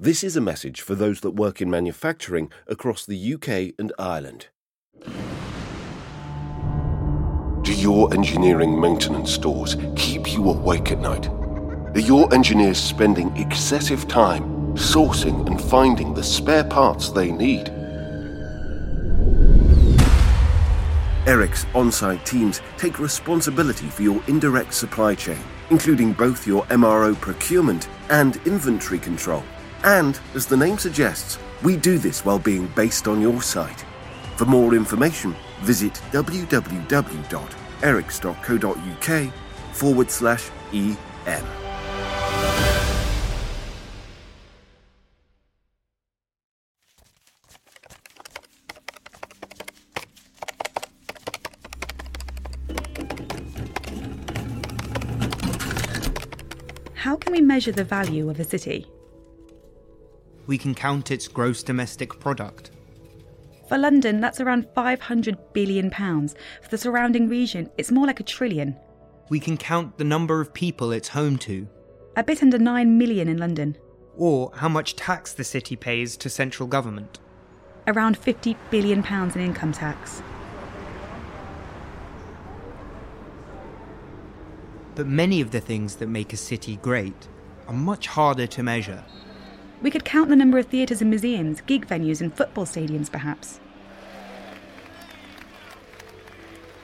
This is a message for those that work in manufacturing across the UK and Ireland. Do your engineering maintenance stores keep you awake at night? Are your engineers spending excessive time sourcing and finding the spare parts they need? ERIKS on site teams take responsibility for your indirect supply chain, including both your MRO procurement and inventory control. And, as the name suggests, we do this while being based on your site. For more information, visit www.eriks.co.uk forward slash EM. How can we measure the value of a city? We can count its gross domestic product. For London, that's around 500 billion pounds. For the surrounding region, it's more like a trillion. We can count the number of people it's home to, A bit under 9 million in London. or how much tax the city pays to central government. Around 50 billion pounds in income tax. But many of the things that make a city great are much harder to measure. We could count the number of theatres and museums, gig venues, and football stadiums, perhaps.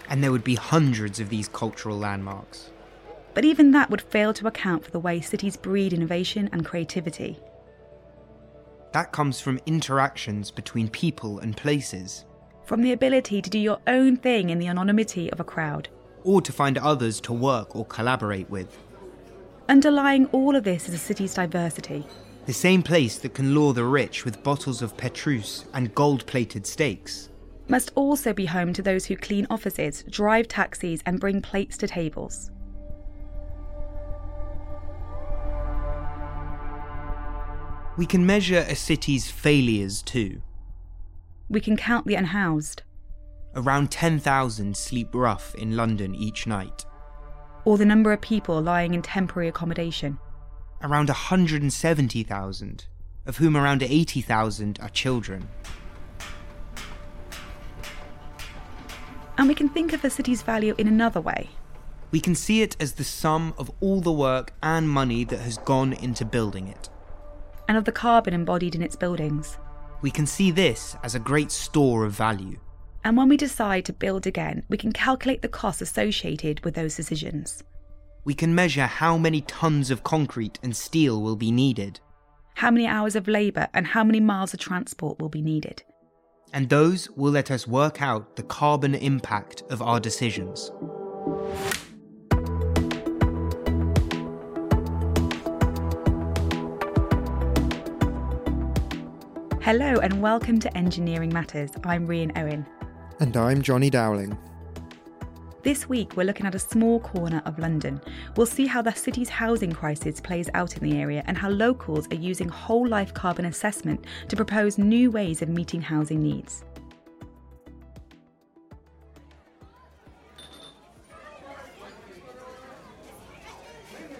And there would be hundreds of these cultural landmarks. But even that would fail to account for the way cities breed innovation and creativity. That comes from interactions between people and places, From the ability to do your own thing in the anonymity of a crowd. or to find others to work or collaborate with. Underlying all of this is a city's diversity. The same place that can lure the rich with bottles of Petrus and gold plated steaks. Must also be home to those who clean offices, drive taxis, and bring plates to tables. We can measure a city's failures too. We can count the unhoused, Around 10,000 sleep rough in London each night. or the number of people lying in temporary accommodation. Around 170,000, of whom around 80,000 are children. And we can think of the city's value in another way. We can see it as the sum of all the work and money that has gone into building it. and of the carbon embodied in its buildings. We can see this as a great store of value. And when we decide to build again, we can calculate the costs associated with those decisions. We can measure how many tons of concrete and steel will be needed, How many hours of labour and how many miles of transport will be needed. and those will let us work out the carbon impact of our decisions. Hello and welcome to Engineering Matters. I'm Rian Owen. And I'm Johnny Dowling. This week, we're looking at a small corner of London. We'll see how the city's housing crisis plays out in the area and how locals are using whole life carbon assessment to propose new ways of meeting housing needs.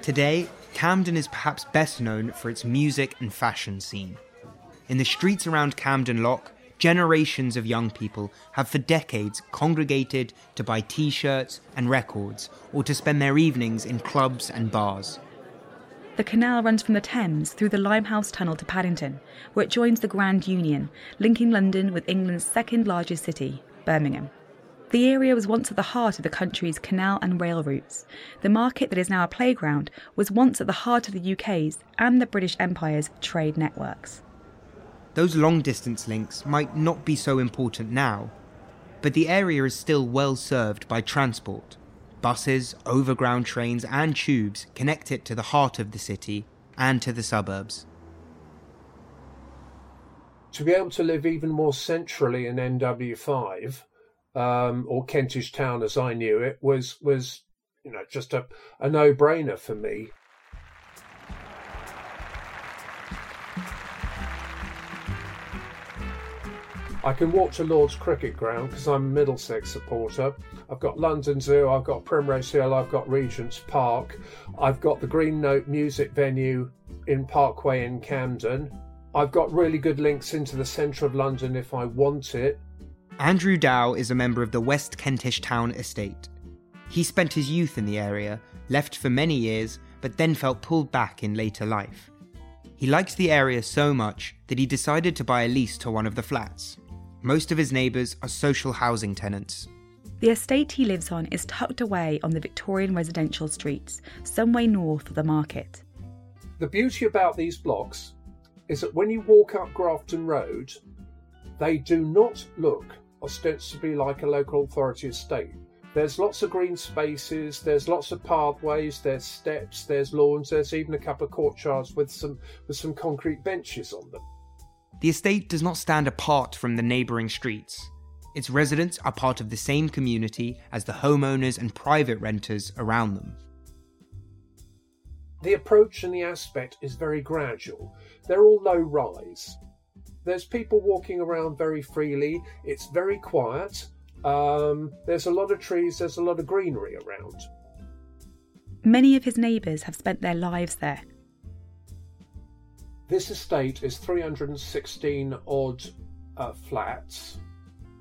Today, Camden is perhaps best known for its music and fashion scene. In the streets around Camden Lock, generations of young people have for decades congregated to buy t shirts and records or to spend their evenings in clubs and bars. The canal runs from the Thames through the Limehouse Tunnel to Paddington, where it joins the Grand Union, linking London with England's second largest city, Birmingham. The area was once at the heart of the country's canal and rail routes. The market that is now a playground was once at the heart of the UK's and the British Empire's trade networks. Those long distance links might not be so important now, but the area is still well served by transport. Buses, overground trains, and tubes connect it to the heart of the city and to the suburbs. to be able to live even more centrally in NW5 um, or Kentish Town as I knew it was was you know just a, a no brainer for me. I can walk to Lord's Cricket Ground because I'm a Middlesex supporter. I've got London Zoo, I've got Primrose Hill, I've got Regent's Park, I've got the Green Note music venue in Parkway in Camden. I've got really good links into the centre of London if I want it. Andrew Dow is a member of the West Kentish Town Estate. He spent his youth in the area, left for many years, but then felt pulled back in later life. He liked the area so much that he decided to buy a lease to one of the flats. Most of his neighbours are social housing tenants. The estate he lives on is tucked away on the Victorian residential streets, some way north of the market. The beauty about these blocks is that when you walk up Grafton Road, they do not look ostensibly like a local authority estate. There's lots of green spaces, there's lots of pathways, there's steps, there's lawns, there's even a couple of courtyards with some with some concrete benches on them. The estate does not stand apart from the neighbouring streets. Its residents are part of the same community as the homeowners and private renters around them. The approach and the aspect is very gradual. They're all low rise. There's people walking around very freely. It's very quiet. Um, there's a lot of trees, there's a lot of greenery around. Many of his neighbours have spent their lives there. This estate is 316 odd uh, flats.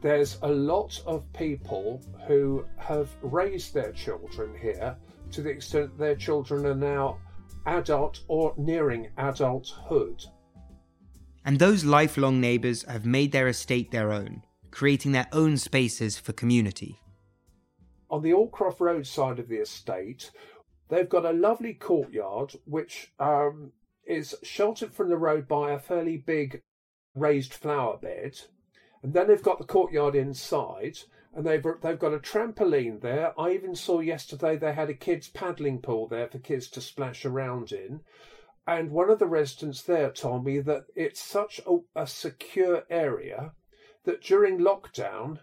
There's a lot of people who have raised their children here to the extent their children are now adult or nearing adulthood. And those lifelong neighbours have made their estate their own, creating their own spaces for community. On the Allcroft Road side of the estate, they've got a lovely courtyard which um, is sheltered from the road by a fairly big raised flower bed. And then they've got the courtyard inside, and they've they've got a trampoline there. I even saw yesterday they had a kids paddling pool there for kids to splash around in. And one of the residents there told me that it's such a, a secure area that during lockdown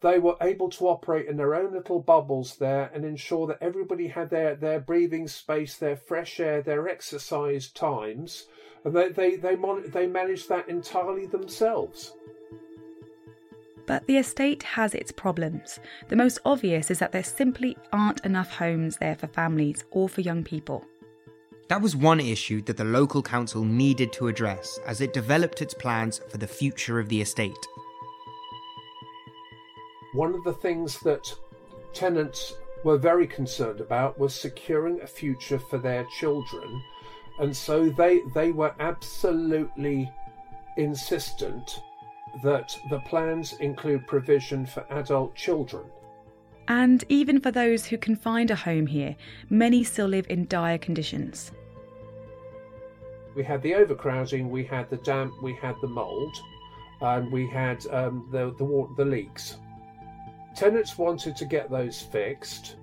they were able to operate in their own little bubbles there and ensure that everybody had their, their breathing space, their fresh air, their exercise times, and they they they, mon- they managed that entirely themselves. But the estate has its problems. The most obvious is that there simply aren't enough homes there for families or for young people. That was one issue that the local council needed to address as it developed its plans for the future of the estate. One of the things that tenants were very concerned about was securing a future for their children, and so they they were absolutely insistent that the plans include provision for adult children. And even for those who can find a home here, many still live in dire conditions. We had the overcrowding, we had the damp, we had the mould, and we had um, the, the, the leaks. Tenants wanted to get those fixed.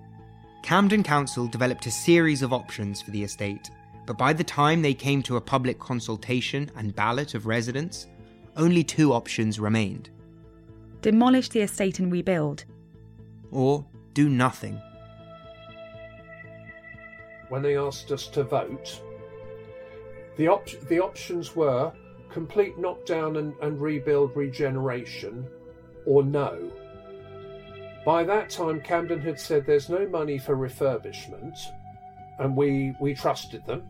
Camden Council developed a series of options for the estate, but by the time they came to a public consultation and ballot of residents, only two options remained demolish the estate and rebuild, or do nothing. When they asked us to vote, the, op- the options were complete knockdown and, and rebuild regeneration, or no. By that time, Camden had said there's no money for refurbishment, and we, we trusted them.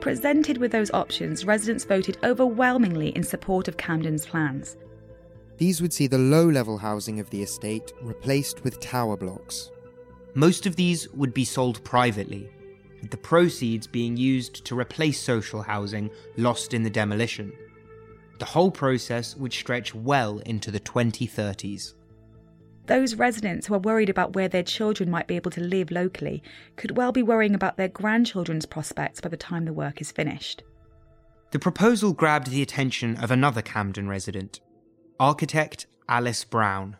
Presented with those options, residents voted overwhelmingly in support of Camden's plans. These would see the low level housing of the estate replaced with tower blocks. Most of these would be sold privately, with the proceeds being used to replace social housing lost in the demolition. The whole process would stretch well into the 2030s. Those residents who are worried about where their children might be able to live locally could well be worrying about their grandchildren's prospects by the time the work is finished. The proposal grabbed the attention of another Camden resident, architect Alice Brown.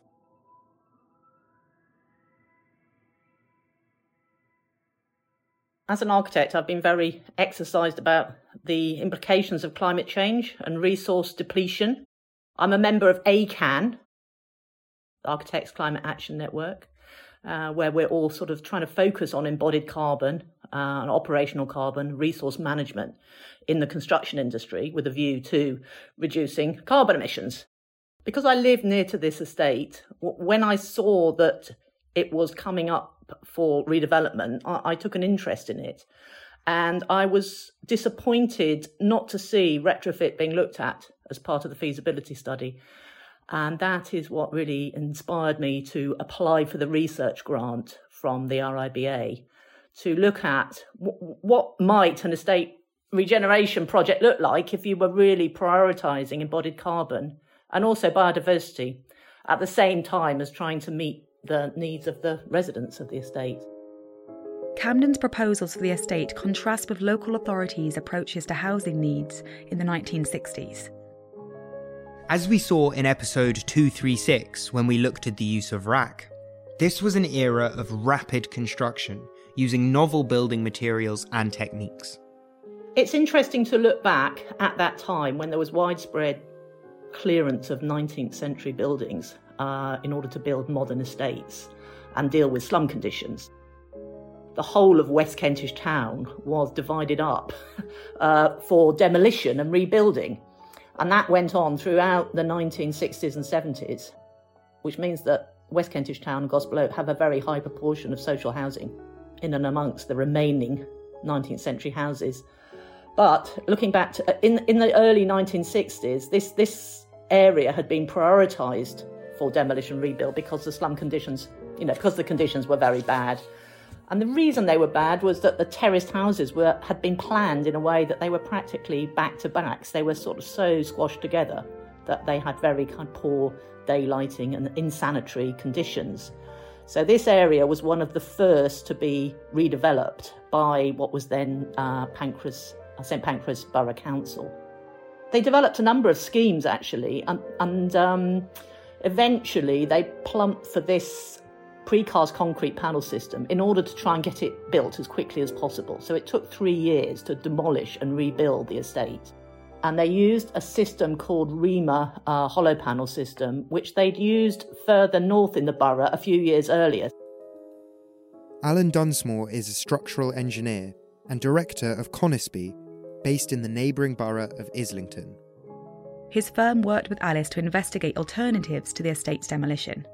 As an architect, I've been very exercised about the implications of climate change and resource depletion. I'm a member of ACAN, Architects Climate Action Network, uh, where we're all sort of trying to focus on embodied carbon uh, and operational carbon resource management in the construction industry with a view to reducing carbon emissions. Because I live near to this estate, when I saw that it was coming up for redevelopment, I, I took an interest in it. And I was disappointed not to see retrofit being looked at as part of the feasibility study. And that is what really inspired me to apply for the research grant from the RIBA to look at w- what might an estate regeneration project look like if you were really prioritizing embodied carbon and also biodiversity at the same time as trying to meet the needs of the residents of the estate. Camden's proposals for the estate contrast with local authorities' approaches to housing needs in the 1960s. As we saw in episode 236 when we looked at the use of RAAC. this was an era of rapid construction using novel building materials and techniques. It's interesting to look back at that time when there was widespread clearance of 19th century buildings uh, in order to build modern estates and deal with slum conditions. The whole of West Kentish town was divided up uh, for demolition and rebuilding. And that went on throughout the 1960s and 70s, which means that West Kentish Town and Gospel have a very high proportion of social housing in and amongst the remaining 19th century houses. But looking back to, in in the early 1960s, this this area had been prioritised for demolition rebuild because the slum conditions, you know, because the conditions were very bad. And the reason they were bad was that the terraced houses were had been planned in a way that they were practically back to backs. They were sort of so squashed together that they had very kind of poor daylighting and insanitary conditions. So this area was one of the first to be redeveloped by what was then uh, Pancras, uh, St Pancras Borough Council. They developed a number of schemes actually, and, and um, eventually they plumped for this precast concrete panel system in order to try and get it built as quickly as possible. So it took three years to demolish and rebuild the estate. And they used a system called Reema uh, hollow panel system, which they'd used further north in the borough a few years earlier. Alan Dunsmore is a structural engineer and director of Conisbee, based in the neighbouring borough of Islington. His firm worked with Alice to investigate alternatives to the estate's demolition.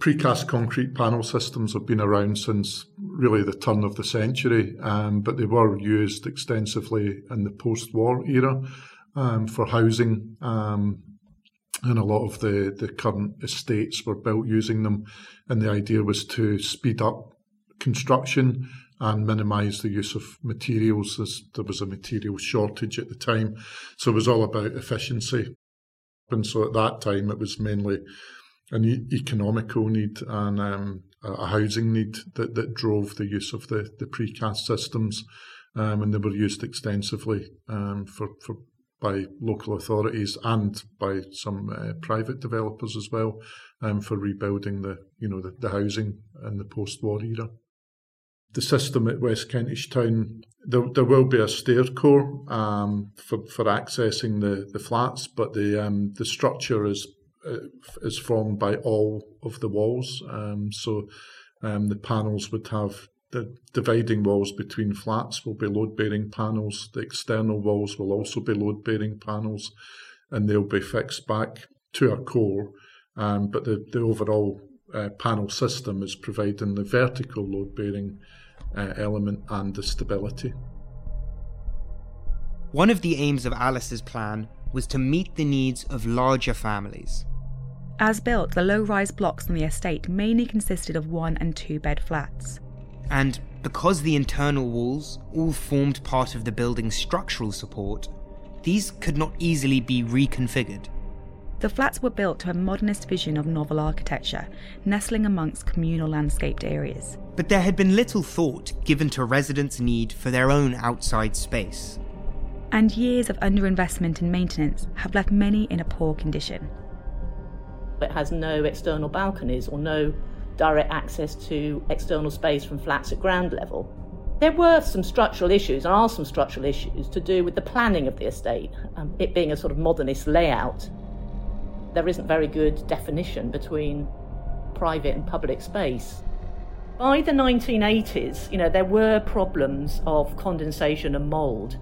Precast concrete panel systems have been around since really the turn of the century, um, but they were used extensively in the post-war era um, for housing. Um, and a lot of the, the current estates were built using them. And the idea was to speed up construction and minimise the use of materials as there was a material shortage at the time. So it was all about efficiency. And so at that time, it was mainly an e- economical need and um, a housing need that, that drove the use of the, the precast systems. Um, and they were used extensively um, for, for by local authorities and by some uh, private developers as well um, for rebuilding the you know the, the housing in the post-war era. The system at West Kentish Town there, there will be a stair core um, for, for accessing the, the flats, but the um, the structure is is formed by all of the walls. Um, so um, the panels would have the dividing walls between flats will be load bearing panels. The external walls will also be load bearing panels, and they'll be fixed back to a core. Um, but the, the overall uh, panel system is providing the vertical load bearing uh, element and the stability. One of the aims of Alice's plan was to meet the needs of larger families. As built, the low rise blocks on the estate mainly consisted of one and two bed flats. And because the internal walls all formed part of the building's structural support, these could not easily be reconfigured. The flats were built to a modernist vision of novel architecture, nestling amongst communal landscaped areas. But there had been little thought given to residents' need for their own outside space. And years of underinvestment in maintenance have left many in a poor condition. It has no external balconies or no direct access to external space from flats at ground level. There were some structural issues, and are some structural issues, to do with the planning of the estate, um, it being a sort of modernist layout. There isn't very good definition between private and public space. By the 1980s, you know, there were problems of condensation and mould,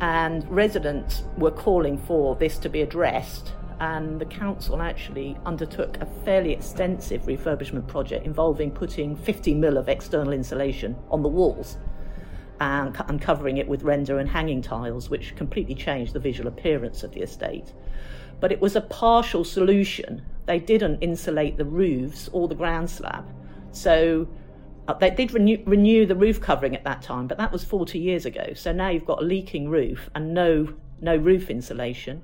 and residents were calling for this to be addressed and the council actually undertook a fairly extensive refurbishment project involving putting 50 mil of external insulation on the walls and, covering it with render and hanging tiles, which completely changed the visual appearance of the estate. But it was a partial solution. They didn't insulate the roofs or the ground slab. So uh, they did renew, renew the roof covering at that time, but that was 40 years ago. So now you've got a leaking roof and no, no roof insulation.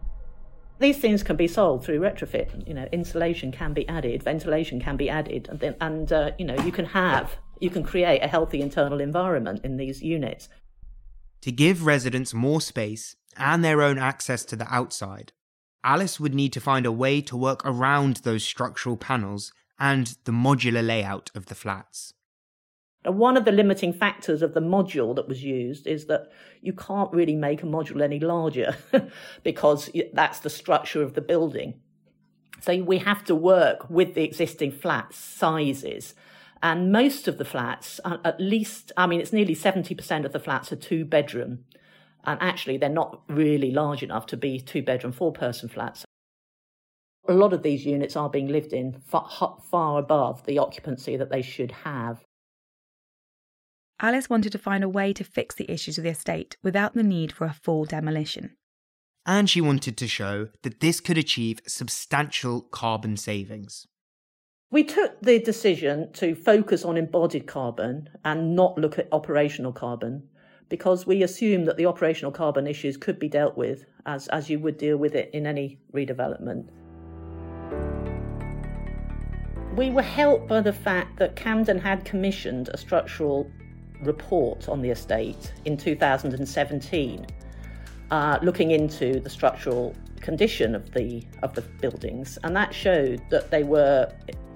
These things can be solved through retrofit. You know, insulation can be added, ventilation can be added, and, then, and uh, you know, you can have you can create a healthy internal environment in these units. To give residents more space and their own access to the outside, Alice would need to find a way to work around those structural panels and the modular layout of the flats. One of the limiting factors of the module that was used is that you can't really make a module any larger because that's the structure of the building. So we have to work with the existing flat sizes and most of the flats, at least, I mean, it's nearly 70% of the flats are two bedroom. And actually, they're not really large enough to be two bedroom, four person flats. A lot of these units are being lived in far, far above the occupancy that they should have. Alice wanted to find a way to fix the issues of the estate without the need for a full demolition. And she wanted to show that this could achieve substantial carbon savings. We took the decision to focus on embodied carbon and not look at operational carbon because we assumed that the operational carbon issues could be dealt with as, as you would deal with it in any redevelopment. We were helped by the fact that Camden had commissioned a structural report on the estate in 2017, uh, looking into the structural condition of the of the buildings, and that showed that they were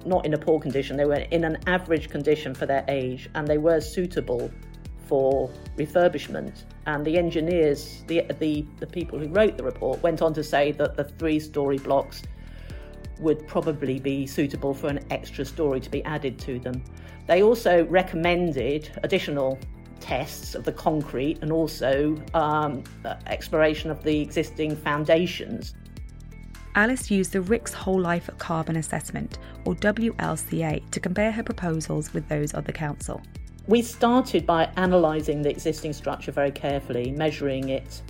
not in a poor condition, they were in an average condition for their age and they were suitable for refurbishment. And the engineers, the, the, the people who wrote the report, went on to say that the three story blocks would probably be suitable for an extra story to be added to them. They also recommended additional tests of the concrete and also um, exploration of the existing foundations. Alice used the RICS Whole Life Carbon Assessment, or WLCA, to compare her proposals with those of the Council. We started by analysing the existing structure very carefully, measuring it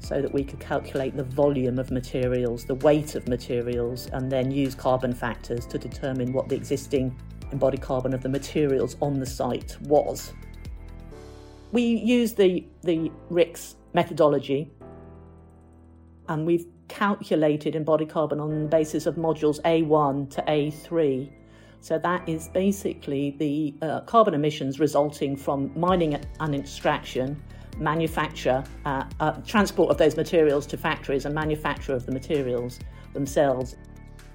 so that we could calculate the volume of materials, the weight of materials, and then use carbon factors to determine what the existing embodied carbon of the materials on the site was. We used the, the RICS methodology and we've calculated embodied carbon on the basis of modules A1 to A3. So that is basically the uh, carbon emissions resulting from mining and extraction, manufacture, uh, uh, transport of those materials to factories, and manufacture of the materials themselves.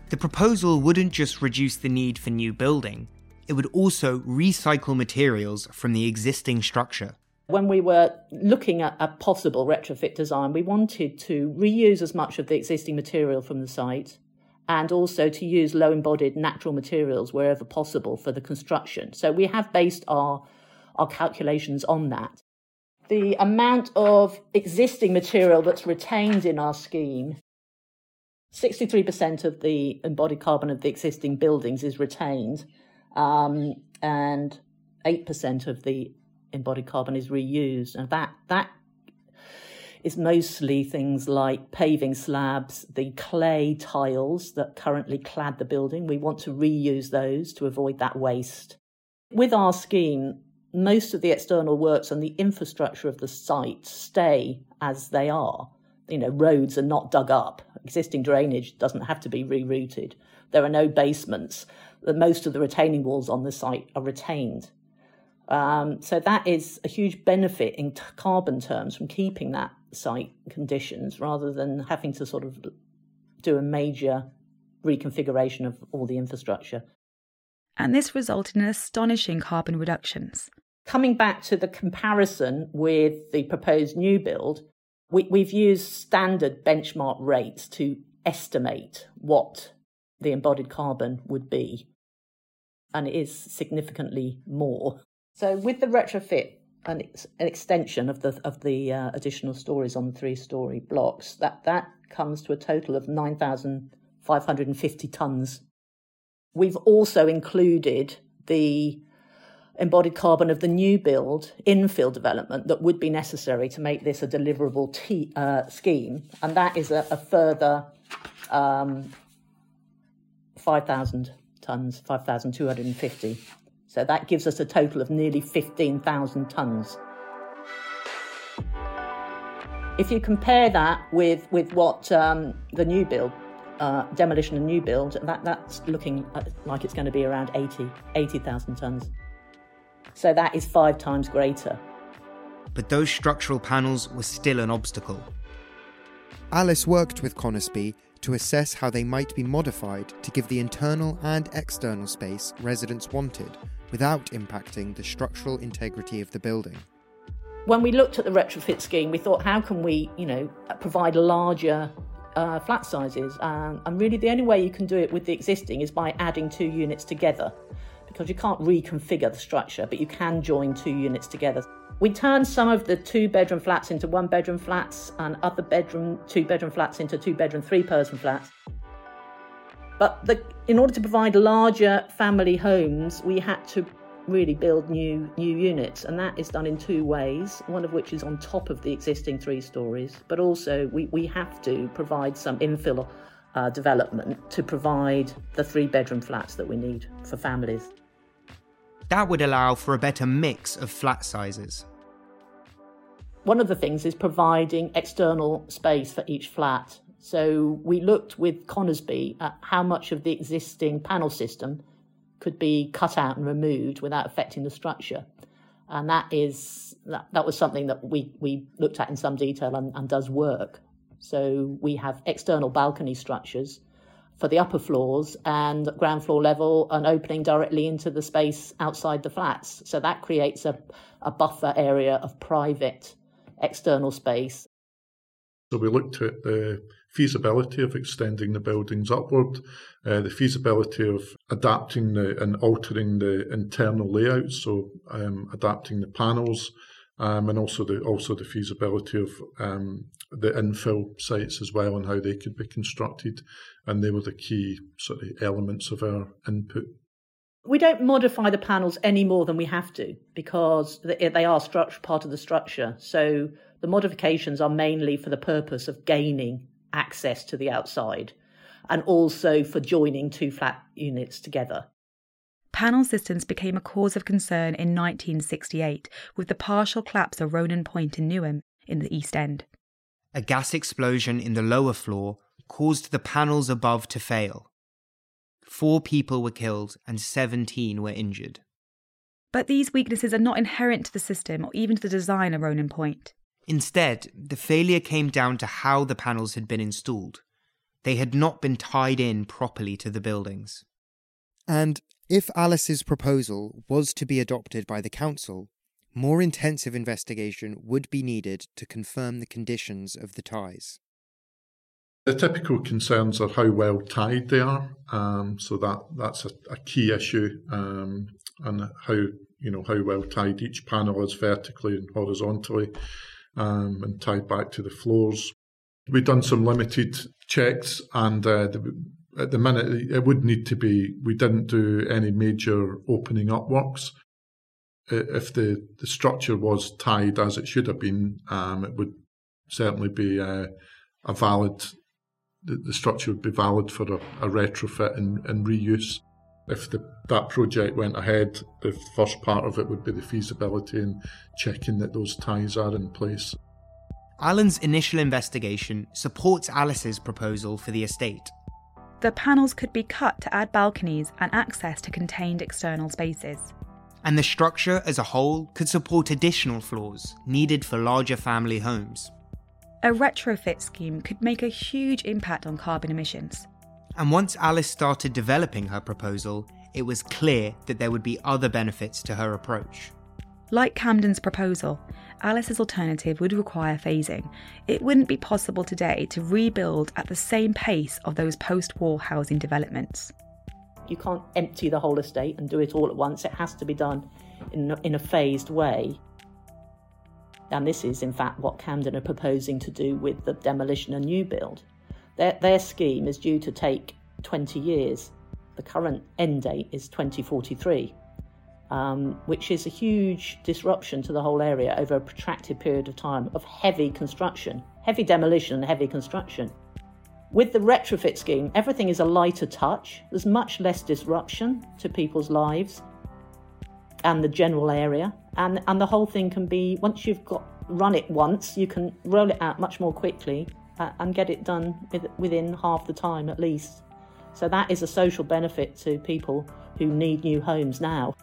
The proposal wouldn't just reduce the need for new building, it would also recycle materials from the existing structure. When we were looking at a possible retrofit design, we wanted to reuse as much of the existing material from the site and also to use low embodied natural materials wherever possible for the construction. So we have based our, our calculations on that. The amount of existing material that's retained in our scheme 63% of the embodied carbon of the existing buildings is retained, um, and 8% of the embodied carbon is reused, and that that is mostly things like paving slabs, the clay tiles that currently clad the building. We want to reuse those to avoid that waste. With our scheme, most of the external works and the infrastructure of the site stay as they are. You know, roads are not dug up. Existing drainage doesn't have to be rerouted. There are no basements. Most of the retaining walls on the site are retained. Um, so that is a huge benefit in t- carbon terms from keeping that site conditions rather than having to sort of do a major reconfiguration of all the infrastructure. And this resulted in astonishing carbon reductions. Coming back to the comparison with the proposed new build, we, we've used standard benchmark rates to estimate what the embodied carbon would be. And it is significantly more so with the retrofit and an extension of the of the uh, additional stories on the three story blocks, that that comes to a total of nine thousand five hundred and fifty tonnes. We've also included the embodied carbon of the new build infill development that would be necessary to make this a deliverable t- uh, scheme, and that is a, a further um, 5,000 tonnes, 5,250. So that gives us a total of nearly 15,000 tonnes. If you compare that with, with what um, the new build, uh, demolition and new build, that, that's looking like it's going to be around 80 80,000 tonnes. So that is five times greater. But those structural panels were still an obstacle. Alice worked with Conisbee to assess how they might be modified to give the internal and external space residents wanted without impacting the structural integrity of the building when we looked at the retrofit scheme, we thought, how can we, you know, provide larger uh, flat sizes? Um, and really, the only way you can do it with the existing is by adding two units together, because you can't reconfigure the structure, but you can join two units together. We turned some of the two bedroom flats into one bedroom flats, and other bedroom two bedroom flats into two bedroom three person flats. But the, in order to provide larger family homes, we had to really build new new units and that is done in two ways one of which is on top of the existing three stories but also we, we have to provide some infill uh, development to provide the three bedroom flats that we need for families that would allow for a better mix of flat sizes one of the things is providing external space for each flat so we looked with conisbee at how much of the existing panel system could be cut out and removed without affecting the structure. And that is that, that was something that we, we looked at in some detail and, and does work. So we have external balcony structures for the upper floors and ground floor level an opening directly into the space outside the flats. So that creates a, a buffer area of private external space. So we looked at the feasibility of extending the buildings upward, uh, the feasibility of adapting the, and altering the internal layout, so um, adapting the panels, um, and also the also the feasibility of um, the infill sites as well and how they could be constructed, and they were the key sort of elements of our input. We don't modify the panels any more than we have to because they are structure part of the structure. So the modifications are mainly for the purpose of gaining access to the outside and also for joining two flat units together. Panel systems became a cause of concern in 1968 with the partial collapse of Ronan Point in Newham in the East End. A gas explosion in the lower floor caused the panels above to fail. Four people were killed and 17 were injured. But these weaknesses are not inherent to the system or even to the design of Ronan Point. Instead, the failure came down to how the panels had been installed. They had not been tied in properly to the buildings. And if Alice's proposal was to be adopted by the council, more intensive investigation would be needed to confirm the conditions of the ties. The typical concerns are how well tied they are, um, so that that's a, a key issue, um, and how you know how well tied each panel is vertically and horizontally um, and tied back to the floors. We've done some limited checks, and uh, the, at the minute it would need to be. We didn't do any major opening up works. If the, the structure was tied as it should have been, um, it would certainly be uh, a valid. The, the, structure would be valid for a, a retrofit and, and reuse if the, that project went ahead, the first part of it would be the feasibility and checking that those ties are in place. Alan's initial investigation supports Alice's proposal for the estate. The panels could be cut to add balconies and access to contained external spaces. And the structure as a whole could support additional floors needed for larger family homes. A retrofit scheme could make a huge impact on carbon emissions. And once Alice started developing her proposal, it was clear that there would be other benefits to her approach. Like Camden's proposal, Alice's alternative would require phasing. It wouldn't be possible today to rebuild at the same pace of those post war housing developments. You can't empty the whole estate and do it all at once, it has to be done in, in a phased way. And this is, in fact, what Camden are proposing to do with the demolition and new build. Their, their scheme is due to take 20 years. The current end date is 2043, um, which is a huge disruption to the whole area over a protracted period of time of heavy construction, heavy demolition and heavy construction. With the retrofit scheme, everything is a lighter touch. There's much less disruption to people's lives and the general area. And, and the whole thing can be, once you've got run it once, you can roll it out much more quickly uh, and get it done within half the time at least. So that is a social benefit to people who need new homes now.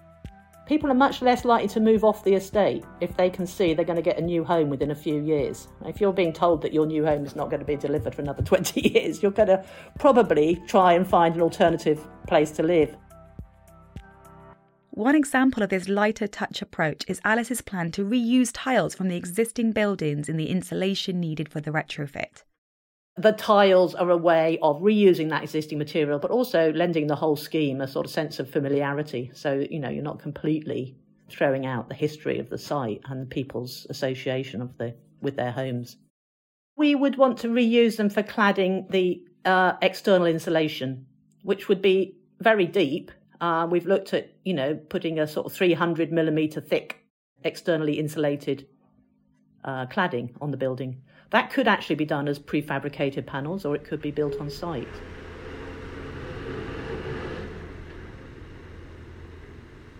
People are much less likely to move off the estate if they can see they're going to get a new home within a few years. If you're being told that your new home is not going to be delivered for another 20 years, you're going to probably try and find an alternative place to live. One example of this lighter touch approach is Alice's plan to reuse tiles from the existing buildings in the insulation needed for the retrofit. The tiles are a way of reusing that existing material, but also lending the whole scheme a sort of sense of familiarity. So, you know, you're not completely throwing out the history of the site and the people's association of the with their homes. We would want to reuse them for cladding the uh, external insulation, which would be very deep uh, we've looked at, you know, putting a sort of 300 millimeter thick externally insulated uh, cladding on the building. That could actually be done as prefabricated panels or it could be built on site.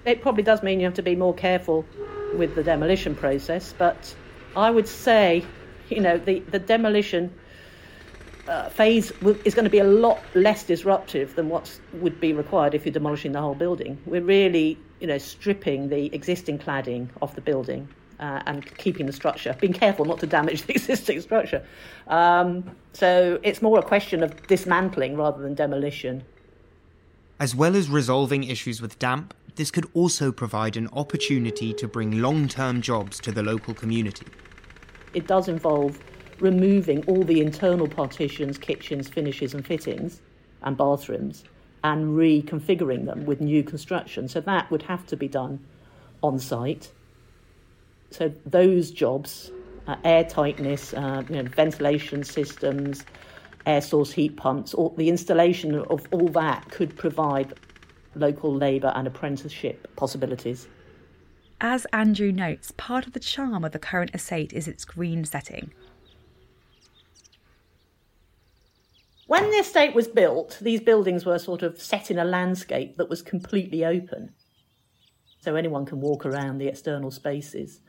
It probably does mean you have to be more careful with the demolition process, but I would say, you know, the, the demolition uh, phase is going to be a lot less disruptive than what would be required if you're demolishing the whole building. We're really, you know, stripping the existing cladding off the building uh, and keeping the structure, being careful not to damage the existing structure. Um, so it's more a question of dismantling rather than demolition. As well as resolving issues with damp, this could also provide an opportunity to bring long term jobs to the local community. It does involve removing all the internal partitions, kitchens, finishes, and fittings, and bathrooms, and reconfiguring them with new construction. So that would have to be done on site. So those jobs, uh, air tightness, uh, you know, ventilation systems, air source heat pumps, all, the installation of all that could provide local labour and apprenticeship possibilities. As Andrew notes, part of the charm of the current estate is its green setting. When the estate was built, these buildings were sort of set in a landscape that was completely open. So anyone can walk around the external spaces.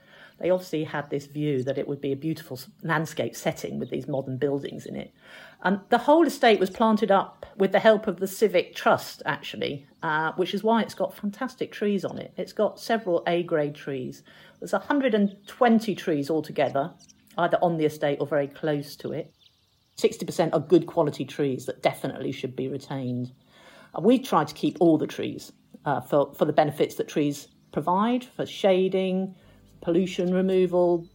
They obviously had this view that it would be a beautiful landscape setting with these modern buildings in it. And the whole estate was planted up with the help of the Civic Trust, actually, uh, which is why it's got fantastic trees on it. It's got several A grade trees. There's 120 trees altogether, either on the estate or very close to it. 60% are good quality trees that definitely should be retained. And we try to keep all the trees uh, for, for the benefits that trees provide, for shading, pollution removal.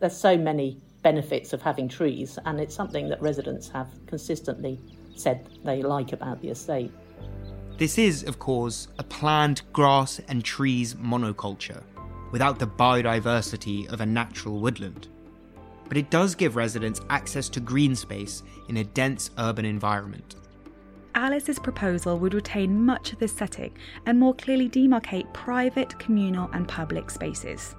There's so many benefits of having trees, and it's something that residents have consistently said they like about the estate. This is, of course, a planned grass and trees monoculture, without the biodiversity of a natural woodland but it does give residents access to green space in a dense urban environment. Alice's proposal would retain much of this setting and more clearly demarcate private, communal, and public spaces.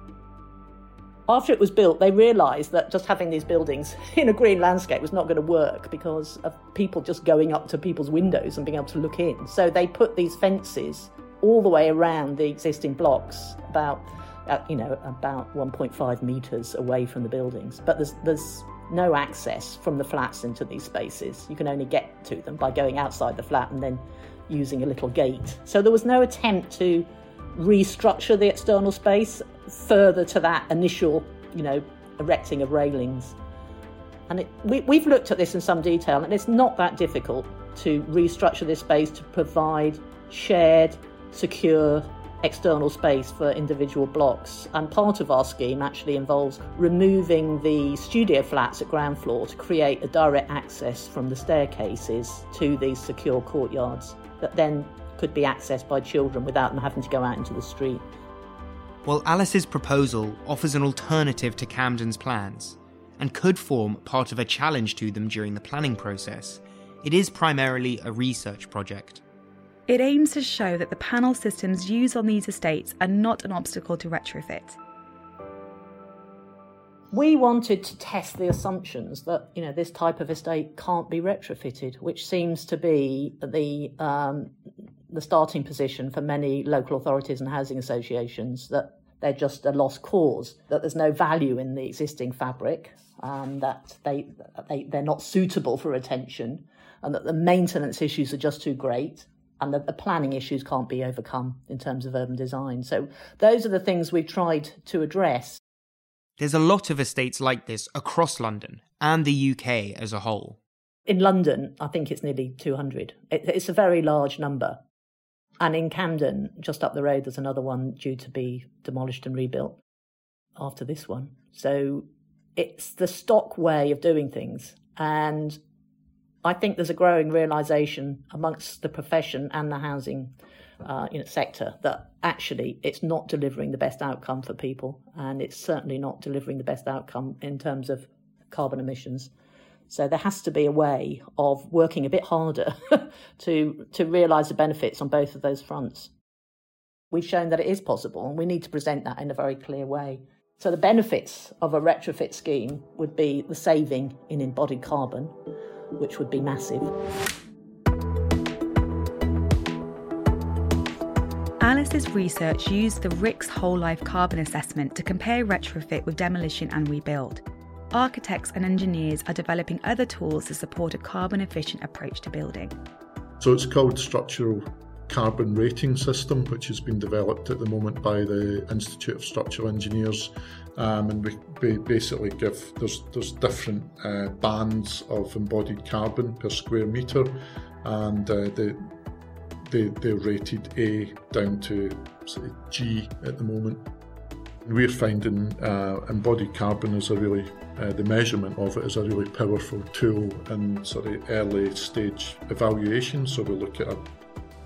After it was built, they realised that just having these buildings in a green landscape was not going to work because of people just going up to people's windows and being able to look in. So they put these fences all the way around the existing blocks, about uh, you know, about 1.5 metres away from the buildings. But there's, there's no access from the flats into these spaces. You can only get to them by going outside the flat and then using a little gate. So there was no attempt to restructure the external space further to that initial, you know, erecting of railings. And it, we, we've looked at this in some detail, and it's not that difficult to restructure this space to provide shared, secure external space for individual blocks. And part of our scheme actually involves removing the studio flats at ground floor to create a direct access from the staircases to these secure courtyards that then could be accessed by children without them having to go out into the street. While Alice's proposal offers an alternative to Camden's plans, and could form part of a challenge to them during the planning process, it is primarily a research project. It aims to show that the panel systems used on these estates are not an obstacle to retrofit. We wanted to test the assumptions that you know this type of estate can't be retrofitted, which seems to be the um, the starting position for many local authorities and housing associations that they're just a lost cause, that there's no value in the existing fabric, um, that they, they, they're not suitable for retention, and that the maintenance issues are just too great, and that the planning issues can't be overcome in terms of urban design. So those are the things we've tried to address. There's a lot of estates like this across London and the UK as a whole. In London, I think it's nearly 200. it's a very large number. And in Camden, just up the road, there's another one due to be demolished and rebuilt after this one. So it's the stock way of doing things. And I think there's a growing realization amongst the profession and the housing uh, you know, sector that actually it's not delivering the best outcome for people. And it's certainly not delivering the best outcome in terms of carbon emissions. So there has to be a way of working a bit harder to to realise the benefits on both of those fronts. We've shown that it is possible, and we need to present that in a very clear way. So the benefits of a retrofit scheme would be the saving in embodied carbon, which would be massive. Alice's research used the RICS Whole Life Carbon Assessment to compare retrofit with demolition and rebuild architects and engineers are developing other tools to support a carbon efficient approach to building. So it's called Structural Carbon Rating System, which has been developed at the moment by the Institute of Structural Engineers. Um, and we, we, basically give there's there's different uh, bands of embodied carbon per square metre, and uh, they, they they're rated A down to G at the moment. We're finding uh, embodied carbon is a really, uh, the measurement of it is a really powerful tool in sort of early stage evaluation. So we look at,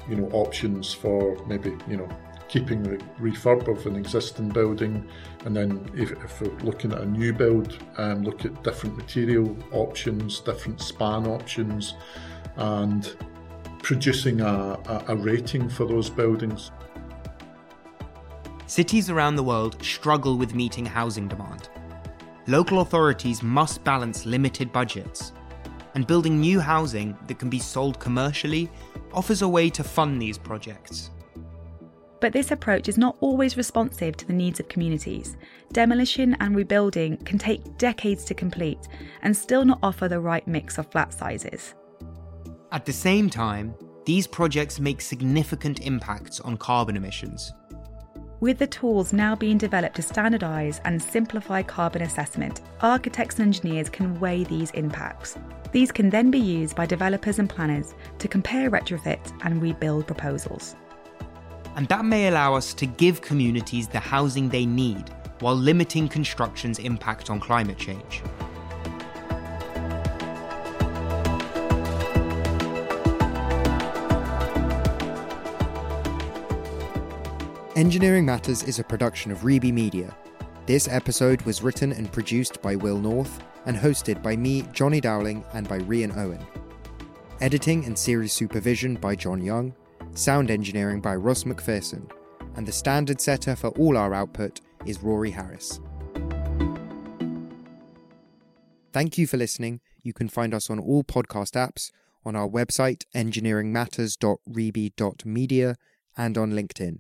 you know, options for maybe, you know, keeping the refurb of an existing building, and then if, if we're looking at a new build, um, look at different material options, different span options, and producing a, a, a rating for those buildings. Cities around the world struggle with meeting housing demand. Local authorities must balance limited budgets, and building new housing that can be sold commercially offers a way to fund these projects. But this approach is not always responsive to the needs of communities. Demolition and rebuilding can take decades to complete and still not offer the right mix of flat sizes. At the same time, these projects make significant impacts on carbon emissions. With the tools now being developed to standardise and simplify carbon assessment, architects and engineers can weigh these impacts. These can then be used by developers and planners to compare retrofit and rebuild proposals. And that may allow us to give communities the housing they need while limiting construction's impact on climate change. Engineering Matters is a production of Reby Media. This episode was written and produced by Will North and hosted by me, Johnny Dowling, and by Rian Owen. Editing and series supervision by John Young, sound engineering by Ross McPherson, and the standard setter for all our output is Rory Harris. Thank you for listening. You can find us on all podcast apps, on our website, engineeringmatters.reby.media, and on LinkedIn.